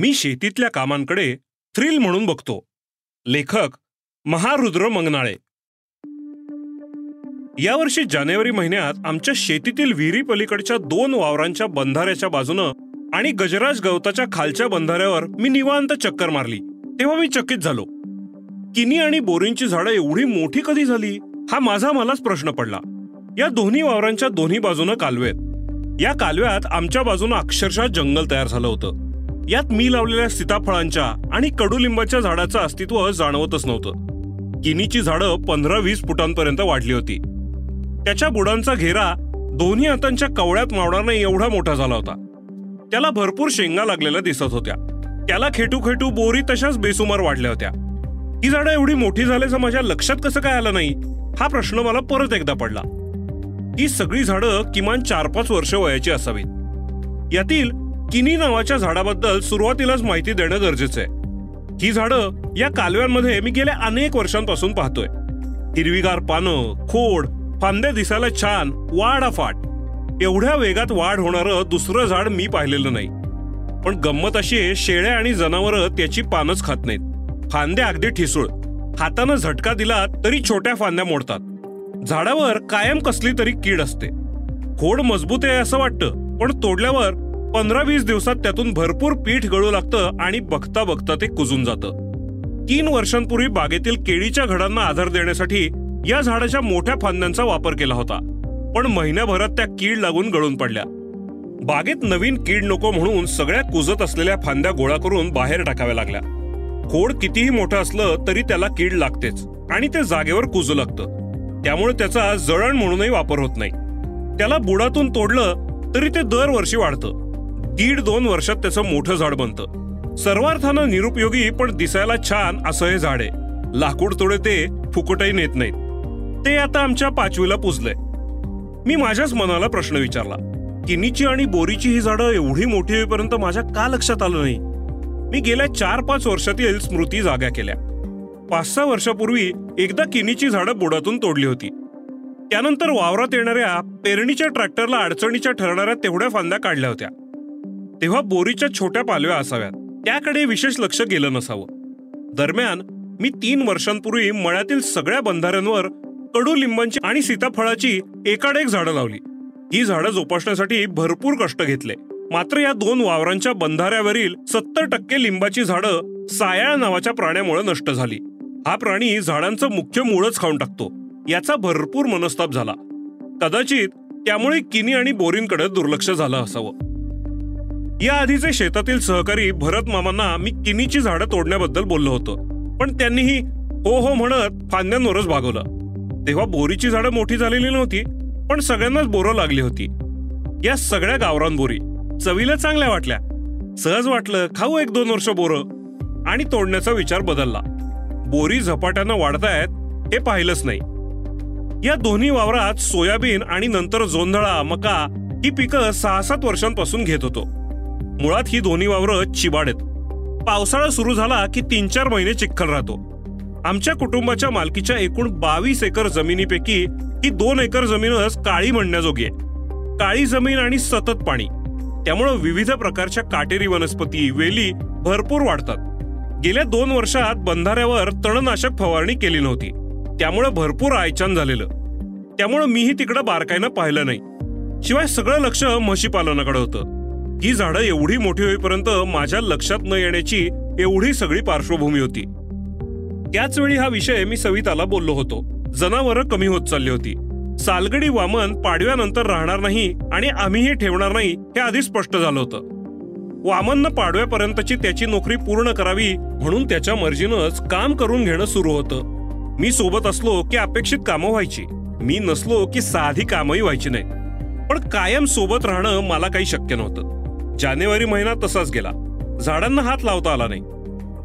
मी शेतीतल्या कामांकडे थ्रिल म्हणून बघतो. लेखक महारुद्र मंगनाळे. यावर्षी जानेवारी महिन्यात आमच्या शेतीतील विहिरी पलीकडच्या दोन वावरांच्या बंधाऱ्याच्या बाजूनं आणि गजराज गवताच्या खालच्या बंधाऱ्यावर मी निवांत चक्कर मारली. तेव्हा मी चकित झालो. किनी आणि बोरींची झाडं एवढी मोठी कधी झाली? हा माझा मलाच प्रश्न पडला. या दोन्ही वावरांच्या दोन्ही बाजूनं कालवेत या कालव्यात आमच्या बाजूनं अक्षरशः जंगल तयार झालं होतं. यात मी लावलेल्या सीताफळांच्या आणि कडुलिंबाच्या झाडाचं अस्तित्व जाणवतच नव्हतं. किनीची झाडं पंधरा वीस फुटांपर्यंत वाढली होती. त्याच्या बुडांचा घेरा दोन्ही हातांच्या कवळ्यात मावणार नाही एवढा मोठा झाला होता. त्याला भरपूर शेंगा लागलेल्या दिसत होत्या. त्याला खेटू खेटू बोरी तशाच बेसुमार वाढल्या होत्या. ही झाडं एवढी मोठी झाल्याचं माझ्या लक्षात कसं काय आलं नाही? हा प्रश्न मला परत एकदा पडला. ही सगळी झाडं किमान चार पाच वर्ष वयाची असावीत. यातील किनी नावाच्या झाडाबद्दल सुरुवातीलाच माहिती देणं गरजेचं आहे. ही झाडं या कालव्यांमध्ये मी गेल्या अनेक वर्षांपासून पाहतोय. हिरवीगार पानं खोड फांदे दिसायला छान वाढ एवढ्या वेगात वाढ होणारं दुसरं झाड मी पाहिलेलं नाही. पण गंमत अशी आहे शेळ्या आणि जनावरं त्याची पानच खात नाहीत. फांद्या अगदी ठिसूळ. हातानं झटका दिला तरी छोट्या फांद्या मोडतात. झाडावर कायम कसली तरी कीड असते. खोड मजबूत आहे असं वाटतं पण तोडल्यावर पंधरा वीस दिवसात त्यातून भरपूर पीठ गळू लागतं आणि बघता बघता ते कुजून जातं. तीन वर्षांपूर्वी बागेतील केळीच्या घडांना आधार देण्यासाठी या झाडाच्या मोठ्या फांद्यांचा वापर केला होता. पण महिन्याभरात त्या कीड लागून गळून पडल्या. बागेत नवीन कीड नको म्हणून सगळ्या कुजत असलेल्या फांद्या गोळा करून बाहेर टाकाव्या लागल्या. खोड कितीही मोठं असलं तरी त्याला कीड लागतेच आणि ते जागेवर कुजू लागतं. त्यामुळे त्याचा जळण म्हणूनही वापर होत नाही. त्याला बुडातून तोडलं तरी ते दरवर्षी वाढतं. दीड दोन वर्षात त्याचं मोठं झाड बनतं. सर्वार्थानं निरुपयोगी पण दिसायला छान असं हे झाड आहे. लाकूड तोडे ते फुकटही नेत नाहीत. ते आता आमच्या पाचवीला पुजलंय. मी माझ्याच मनाला प्रश्न विचारला किनीची आणि बोरीची ही झाडं एवढी मोठी होईपर्यंत माझ्या का लक्षात आलं नाही? मी गेल्या चार पाच वर्षातील स्मृती जाग्या केल्या. पाच सहा वर्षापूर्वी एकदा किनीची झाडं बुडातून तोडली होती. त्यानंतर वावरात येणाऱ्या पेरणीच्या ट्रॅक्टरला अडचणीच्या ठरणाऱ्या तेवढ्या फांद्या काढल्या होत्या. तेव्हा बोरीच्या छोट्या पालव्या असाव्यात. त्याकडे विशेष लक्ष गेलं नसावं. दरम्यान मी तीन वर्षांपूर्वी मळ्यातील सगळ्या बंधाऱ्यांवर कडुलिंबांची आणि सीताफळाची एकाड एक झाडं लावली. ही झाडं जोपासण्यासाठी भरपूर कष्ट घेतले. मात्र या दोन वावरांच्या बंधाऱ्यावरील सत्तर टक्के लिंबाची झाडं सायाळ नावाच्या प्राण्यामुळे नष्ट झाली. हा प्राणी झाडांचं मुख्य मूळच खाऊन टाकतो. याचा भरपूर मनस्ताप झाला. कदाचित त्यामुळे किनी आणि बोरींकडे दुर्लक्ष झालं असावं. या आधीचे शेतातील सहकारी भरत मामांना मी किनीची झाडं तोडण्याबद्दल बोललो होतो. पण त्यांनीही हो हो म्हणत फांद्यांवरच भागवलं. तेव्हा बोरीची झाडं मोठी झालेली नव्हती पण सगळ्यांनाच बोरं लागली होती. या सगळ्या गावरान बोरी चवीला चांगल्या वाटल्या. सहज वाटलं खाऊ एक दोन वर्ष बोरं. आणि तोडण्याचा विचार बदलला. बोरी झपाट्यानं वाढतायत हे पाहिलंच नाही. या दोन्ही वावरात सोयाबीन आणि नंतर जोंधळा मका ही पिकं सहा सात वर्षांपासून घेत होतो. मुळात ही दोन्ही वावरं चिबाडेत पावसाळा सुरू झाला की तीन चार महिने चिखल राहतो. आमच्या कुटुंबाच्या मालकीच्या एकूण बावीस एकर जमिनीपैकी ही दोन एकर जमीनच काळी म्हणण्याजोगी आहे. काळी जमीन आणि सतत पाणी. त्यामुळं विविध प्रकारच्या काटेरी वनस्पती वेली भरपूर वाढतात. गेल्या दोन वर्षात बंधाऱ्यावर तणनाशक फवारणी केली नव्हती. त्यामुळं भरपूर आयचान झालेलं. त्यामुळं मीही तिकडं बारकाईनं पाहिलं नाही. शिवाय सगळं लक्ष म्हशीपालनाकडे होतं. ही झाडं एवढी मोठी होईपर्यंत माझ्या लक्षात न येण्याची एवढी सगळी पार्श्वभूमी होती. त्याच वेळी हा विषय मी सविताला बोललो होतो. जनावरं कमी होत चालली होती. सालगडी वामन पाडव्यानंतर राहणार नाही आणि आम्हीही ठेवणार नाही हे आधी स्पष्ट झालं होतं. वामननं पाडव्यापर्यंतची त्याची नोकरी पूर्ण करावी म्हणून त्याच्या मर्जीनंच काम करून घेणं सुरू होतं. मी सोबत असलो की अपेक्षित कामं व्हायची. मी नसलो की साधी कामही व्हायची नाही. पण कायम सोबत राहणं मला काही शक्य नव्हतं. जानेवारी महिना तसाच गेला. झाडांना हात लावता आला नाही.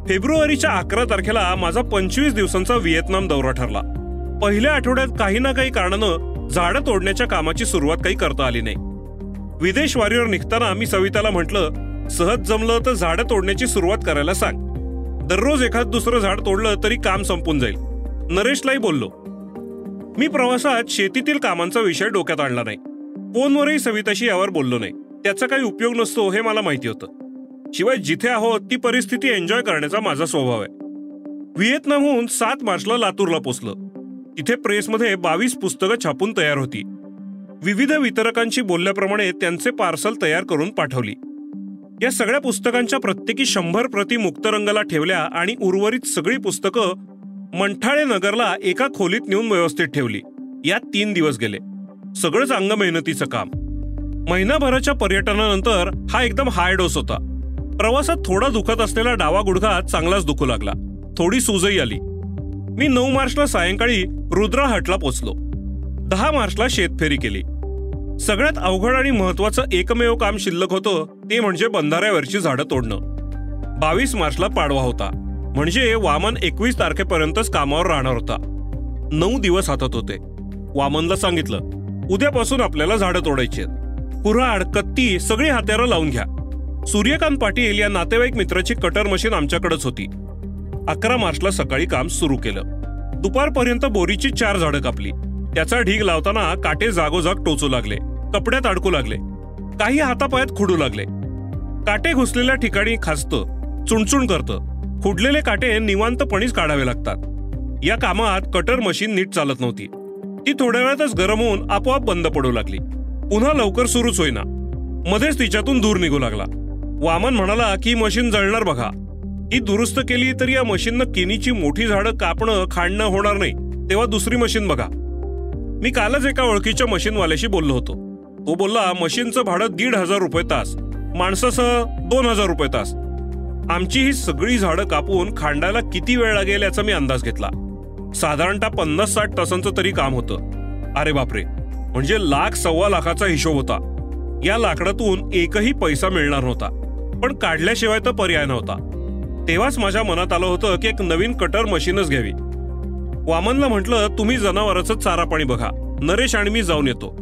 फेब्रुवारीच्या अकरा तारखेला माझा पंचवीस दिवसांचा व्हिएतनाम दौरा ठरला. पहिल्या आठवड्यात काही ना काही कारणानं झाडं तोडण्याच्या कामाची सुरुवात काही करता आली नाही. विदेश वारीवर निघताना मी सविताला म्हटलं सहज जमलं तर झाडं तोडण्याची सुरुवात करायला सांग. दररोज एखाद दुसरं झाड तोडलं तरी काम संपून जाईल. नरेशलाही बोललो. मी प्रवासात शेतीतील कामांचा विषय डोक्यात आणला नाही. फोनवरही सविताशी यावर बोललो नाही. त्याचा काही उपयोग नसतो हे मला माहिती होतं. शिवाय जिथे आहोत ती परिस्थिती एन्जॉय करण्याचा माझा स्वभाव आहे. व्हिएतनामहून सात मार्चला लातूरला पोचलं. तिथे प्रेसमध्ये बावीस पुस्तकं छापून तयार होती. विविध वितरकांशी बोलल्याप्रमाणे त्यांचे पार्सल तयार करून पाठवली. या सगळ्या पुस्तकांच्या प्रत्येकी शंभर प्रती मुक्तरंगाला ठेवल्या आणि उर्वरित सगळी पुस्तकं मंठाळे नगरला एका खोलीत नेऊन व्यवस्थित ठेवली. यात तीन दिवस गेले. सगळंच अंग मेहनतीचं काम. महिनाभराच्या पर्यटनानंतर हा एकदम हाय डोस होता. प्रवासात थोडा दुखत असलेला डावा गुडघा चांगलाच दुखू लागला. थोडी सूजही आली. मी नऊ मार्चला सायंकाळी रुद्रा हटला पोचलो दहा मार्चला शेतफेरी केली. सगळ्यात अवघड आणि महत्वाचं एकमेव काम शिल्लक होतं ते म्हणजे बंधाऱ्यावरची झाडं तोडणं. बावीस मार्चला पाडवा होता. म्हणजे वामन एकवीस तारखेपर्यंतच कामावर राहणार होता. नऊ दिवस हातात होते. वामनला सांगितलं उद्यापासून आपल्याला झाडं तोडायची आहेत. कुऱ्हाड कत्ती सगळी हात्यारं लावून घ्या. सूर्यकांत पाटील या नातेवाईक मित्राची कटर मशीन आमच्याकडेच होती. अकरा मार्चला सकाळी काम सुरू केलं. दुपारपर्यंत बोरीची चार झाडं कापली. त्याचा ढीग लावताना काटे जागोजाग टोचू लागले. कपड्यात अडकू लागले. काही हातापायात खुडू लागले. काटे घुसलेल्या ठिकाणी खासतं चुणचुण करतं. खुडलेले काटे निवांतपणीच काढावे लागतात. या कामात कटर मशीन नीट चालत नव्हती. ती थोड्या वेळातच गरम होऊन आपोआप बंद पडू लागली. पुन्हा लवकर सुरूच होईना. मध्येच तिच्यातून दूर निघू लागला. वामन म्हणाला की मशीन जळणार बघा. ही दुरुस्त केली तर या मशीननं केनीची मोठी झाडं कापणं खाणणं होणार नाही. तेव्हा दुसरी मशीन बघा. मी कालच एका ओळखीच्या मशीनवाल्याशी बोललो होतो. तो बोलला मशीनचं भाडं दीड हजार रुपये तास. माणसासह दोन हजार रुपये तास. आमची ही सगळी झाडं कापून खांडायला किती वेळ लागेल याचा मी अंदाज घेतला. साधारणतः पन्नास साठ तासांचं तरी काम होतं. अरे बापरे! म्हणजे लाख सव्वा लाखाचा हिशोब होता. या लाकडातून एकही पैसा मिळणार नव्हता. पण काढल्याशिवाय तर पर्याय नव्हता. तेव्हाच माझ्या मनात आलं होतं की एक नवीन कटर मशीनच घ्यावी. वामनला म्हटलं तुम्ही जनावरांचं चारा पाणी बघा. नरेश आणि मी जाऊन येतो.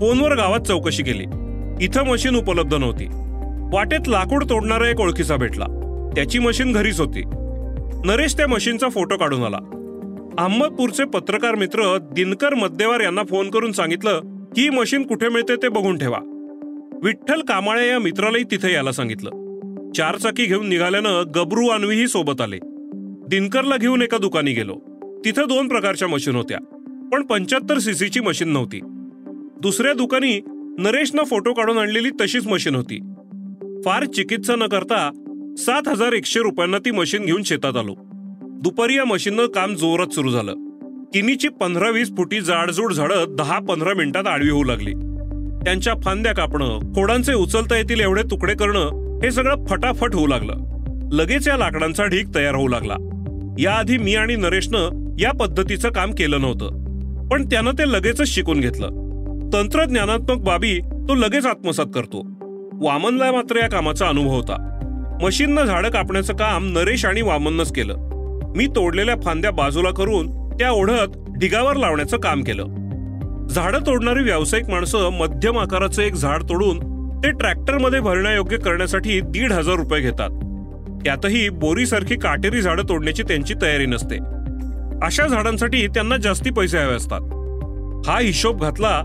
फोनवर गावात चौकशी केली. इथं मशीन उपलब्ध नव्हती. वाटेत लाकूड तोडणारा एक ओळखीचा भेटला. त्याची मशीन घरीच होती. नरेश त्या मशीनचा फोटो काढून आला. अहमदपूरचे पत्रकार मित्र दिनकर मद्देवार यांना फोन करून सांगितलं की ही मशीन कुठे मिळते ते बघून ठेवा. विठ्ठल कामाळे या मित्रालाही तिथे यायला सांगितलं. चारचाकी घेऊन निघाल्यानं गबरू अन्वीही सोबत आले. दिनकरला घेऊन एका दुकानी गेलो. तिथं दोन प्रकारच्या मशीन होत्या पण पंच्याहत्तर सीसीची मशीन नव्हती. दुसऱ्या दुकानी नरेशनं फोटो काढून आणलेली तशीच मशीन होती. फार चिकित्सा न करता सात हजार एकशे रुपयांना ती मशीन घेऊन शेतात आलो. दुपारी या मशीननं काम जोरात सुरू झालं. किनीची पंधरा वीस फुटी जाडजूड झाडं दहा पंधरा मिनिटात आडवी होऊ लागली. त्यांच्या फांद्या कापणं खोडांचे उचलता येतील एवढे तुकडे करणं हे सगळं फटाफट होऊ लागलं. लगेच या लाकडांचा ढीक तयार होऊ लागला. याआधी मी आणि नरेशनं या पद्धतीचं काम केलं नव्हतं. पण त्यानं ते लगेचच शिकून घेतलं. तंत्रज्ञानात्मक बाबी तो लगेच आत्मसात करतो. वामनला मात्र या कामाचा अनुभव होता. मशीननं झाडं कापण्याचं काम नरेश आणि वामननंच केलं. मी तोडलेल्या फांद्या बाजूला करून त्या ओढत ढिगावर लावण्याचं काम केलं. झाडं तोडणारी व्यावसायिक माणसं मध्यम आकाराचं एक झाड तोडून ते ट्रॅक्टरमध्ये भरण्यायोग्य करण्यासाठी दीड हजार रुपये घेतात. त्यातही बोरीसारखी काटेरी झाडं तोडण्याची त्यांची तयारी नसते. अशा झाडांसाठी त्यांना जास्ती पैसे हवे असतात. हा हिशोब घातला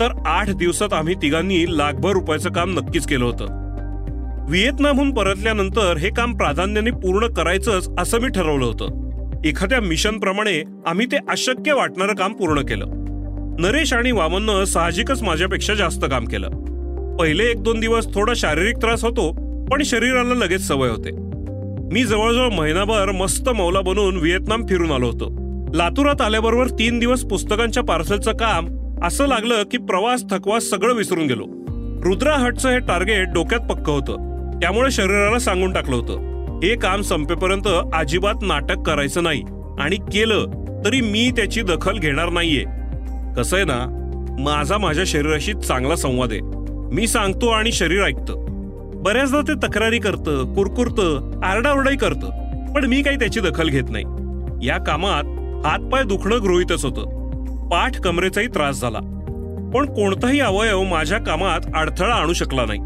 तर आठ दिवसात आम्ही तिघांनी लाखभर रुपयाचं काम नक्कीच केलं होतं. व्हिएतनामहून परतल्यानंतर हे काम प्राधान्याने पूर्ण करायचंच असं मी ठरवलं होतं. एखाद्या मिशनप्रमाणे आम्ही ते अशक्य वाटणारं काम पूर्ण केलं. नरेश आणि वामननं साहजिकच माझ्यापेक्षा जास्त काम केलं. पहिले एक दोन दिवस थोडा शारीरिक त्रास होतो पण शरीराला लगेच सवय होते. मी जवळजवळ महिनाभर मस्त मौला बनून व्हिएतनाम फिरून आलो होतो. लातूरात आल्याबरोबर तीन दिवस पुस्तकांच्या पार्सलचं काम असं लागलं की प्रवास थकवा सगळं विसरून गेलो. रुद्रा हटचं हे टार्गेट डोक्यात पक्क होतं. त्यामुळे शरीराला सांगून टाकलं होतं. हे काम संपेपर्यंत अजिबात नाटक करायचं नाही आणि केलं तरी मी त्याची दखल घेणार नाहीये. कसं आहे ना माझा माझ्या शरीराशी चांगला संवाद आहे. मी सांगतो आणि शरीर ऐकतं. बऱ्याचदा ते तक्रारी करतं कुरकुरतं आरडाओरडाही करतं पण मी काही त्याची दखल घेत नाही. या कामात हातपाय दुखणं गृहीतच होतं. पाठ कमरेचाही त्रास झाला. पण कोणताही अवयव माझ्या कामात अडथळा आणू शकला नाही.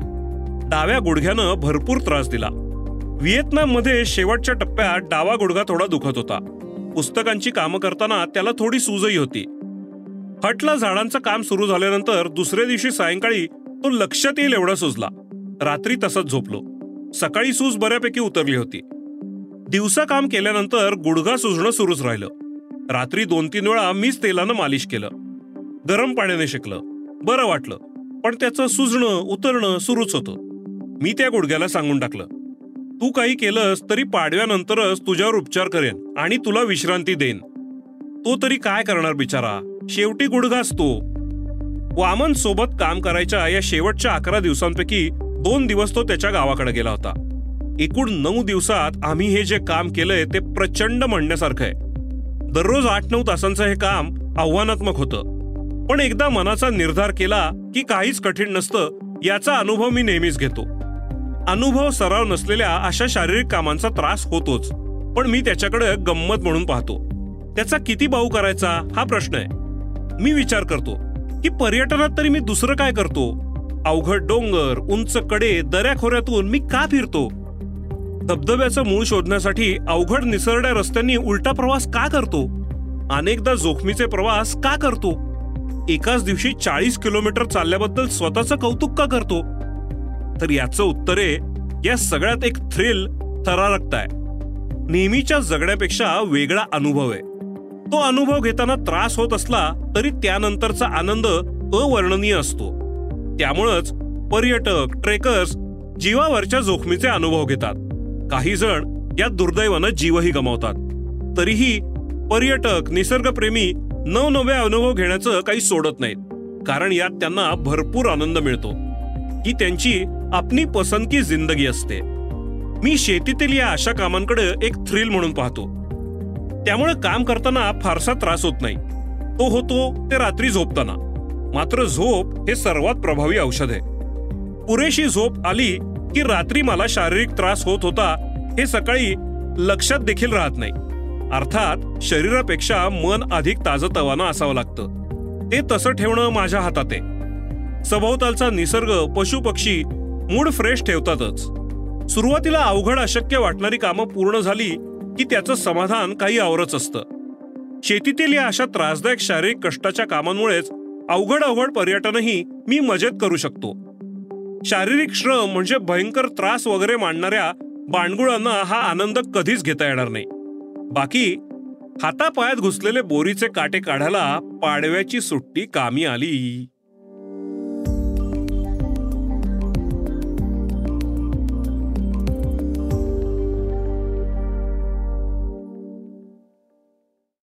डाव्या गुडघ्यानं भरपूर त्रास दिला. व्हिएतनाममध्ये शेवटच्या टप्प्यात डावा गुडघा थोडा दुखत होता. पुस्तकांची कामं करताना त्याला थोडी सूजही होती. हटला झाडांचं काम सुरू झाल्यानंतर दुसऱ्या दिवशी सायंकाळी तो लक्षात येईल एवढा सुजला. रात्री तसंच झोपलो. सकाळी सूज बऱ्यापैकी उतरली होती. दिवसा काम केल्यानंतर गुडघा सुजणं सुरूच राहिलं. रात्री दोन तीन वेळा मीच तेलानं मालिश केलं. गरम पाण्याने शेकलं. बरं वाटलं. पण त्याचं सुजणं उतरणं सुरूच होतं. मी त्या गुडघ्याला सांगून टाकलं. तू काही केलंस तरी पाडव्यानंतरच तुझ्यावर उपचार करेन आणि तुला विश्रांती देईन. तो तरी काय करणार बिचारा? शेवटी गुडघास तो वामन सोबत काम करायच्या या शेवटच्या अकरा दिवसांपैकी दोन दिवस तो त्याच्या गावाकडे गेला होता. एकूण नऊ दिवसात आम्ही हे जे काम केलंय ते प्रचंड म्हणण्यासारखं आहे. दररोज आठ नऊ तासांचं हे काम आव्हानात्मक होतं. पण एकदा मनाचा निर्धार केला की काहीच कठीण नसतं याचा अनुभव मी नेहमीच घेतो. अनुभव सराव नसलेल्या अशा शारीरिक कामांचा त्रास होतोच. पण मी त्याच्याकडे गंमत म्हणून पाहतो. त्याचा किती बाऊ करायचा हा प्रश्न आहे. मी विचार करतो की पर्यटनात तरी मी दुसरं काय करतो? अवघड डोंगर उंच कडे दऱ्याखोऱ्यातून मी का फिरतो? धबधब्याचं मूळ शोधण्यासाठी अवघड निसरड्या रस्त्यांनी उलटा प्रवास का करतो? अनेकदा जोखमीचे प्रवास का करतो? एकाच दिवशी चाळीस किलोमीटर चालल्याबद्दल स्वतःचं कौतुक का करतो? तर याचं उत्तर आहे या सगळ्यात एक थ्रिल थरारकत आहे नेहमीच्या जगण्यापेक्षा वेगळा अनुभव आहे. तो अनुभव घेताना त्रास होत असला तरी त्यानंतरचा आनंद अवर्णनीय असतो. त्यामुळंच पर्यटक ट्रेकर्स जीवावरच्या जोखमीचे अनुभव घेतात. काही जण या दुर्दैवानं जीवही गमावतात. तरीही पर्यटक निसर्गप्रेमी नवनवे अनुभव घेण्याचं काही सोडत नाहीत. कारण यात त्यांना भरपूर आनंद मिळतो. ही त्यांची आपली पसंतकी जिंदगी असते. मी शेतीतील या अशा कामांकडे एक थ्रिल म्हणून पाहतो. त्यामुळे काम करताना फारसा त्रास होत नाही. तो होतो ते रात्री झोपताना. मात्र झोप हे सर्वात प्रभावी औषध आहे. पुरेशी झोप आली की रात्री मला शारीरिक त्रास होत होता हे सकाळी लक्षात देखील राहत नाही. अर्थात शरीरापेक्षा मन अधिक ताजतवानं असावं लागतं. ते तसं ठेवणं माझ्या हातात आहे. सभोवतालचा निसर्ग पशुपक्षी मूड फ्रेश ठेवतातच. सुरुवातीला अवघड अशक्य वाटणारी कामं पूर्ण झाली की त्याचं समाधान काही आवरच असतं. शेतीतील या अशा त्रासदायक शारीरिक कष्टाच्या कामांमुळेच अवघड अवघड पर्यटनही मी मजेत करू शकतो. शारीरिक श्रम म्हणजे भयंकर त्रास वगैरे मांडणाऱ्या बाणगुळांना हा आनंद कधीच घेता येणार नाही. बाकी हातापायात घुसलेले बोरीचे काटे काढायला पाडव्याची सुट्टी कामी आली.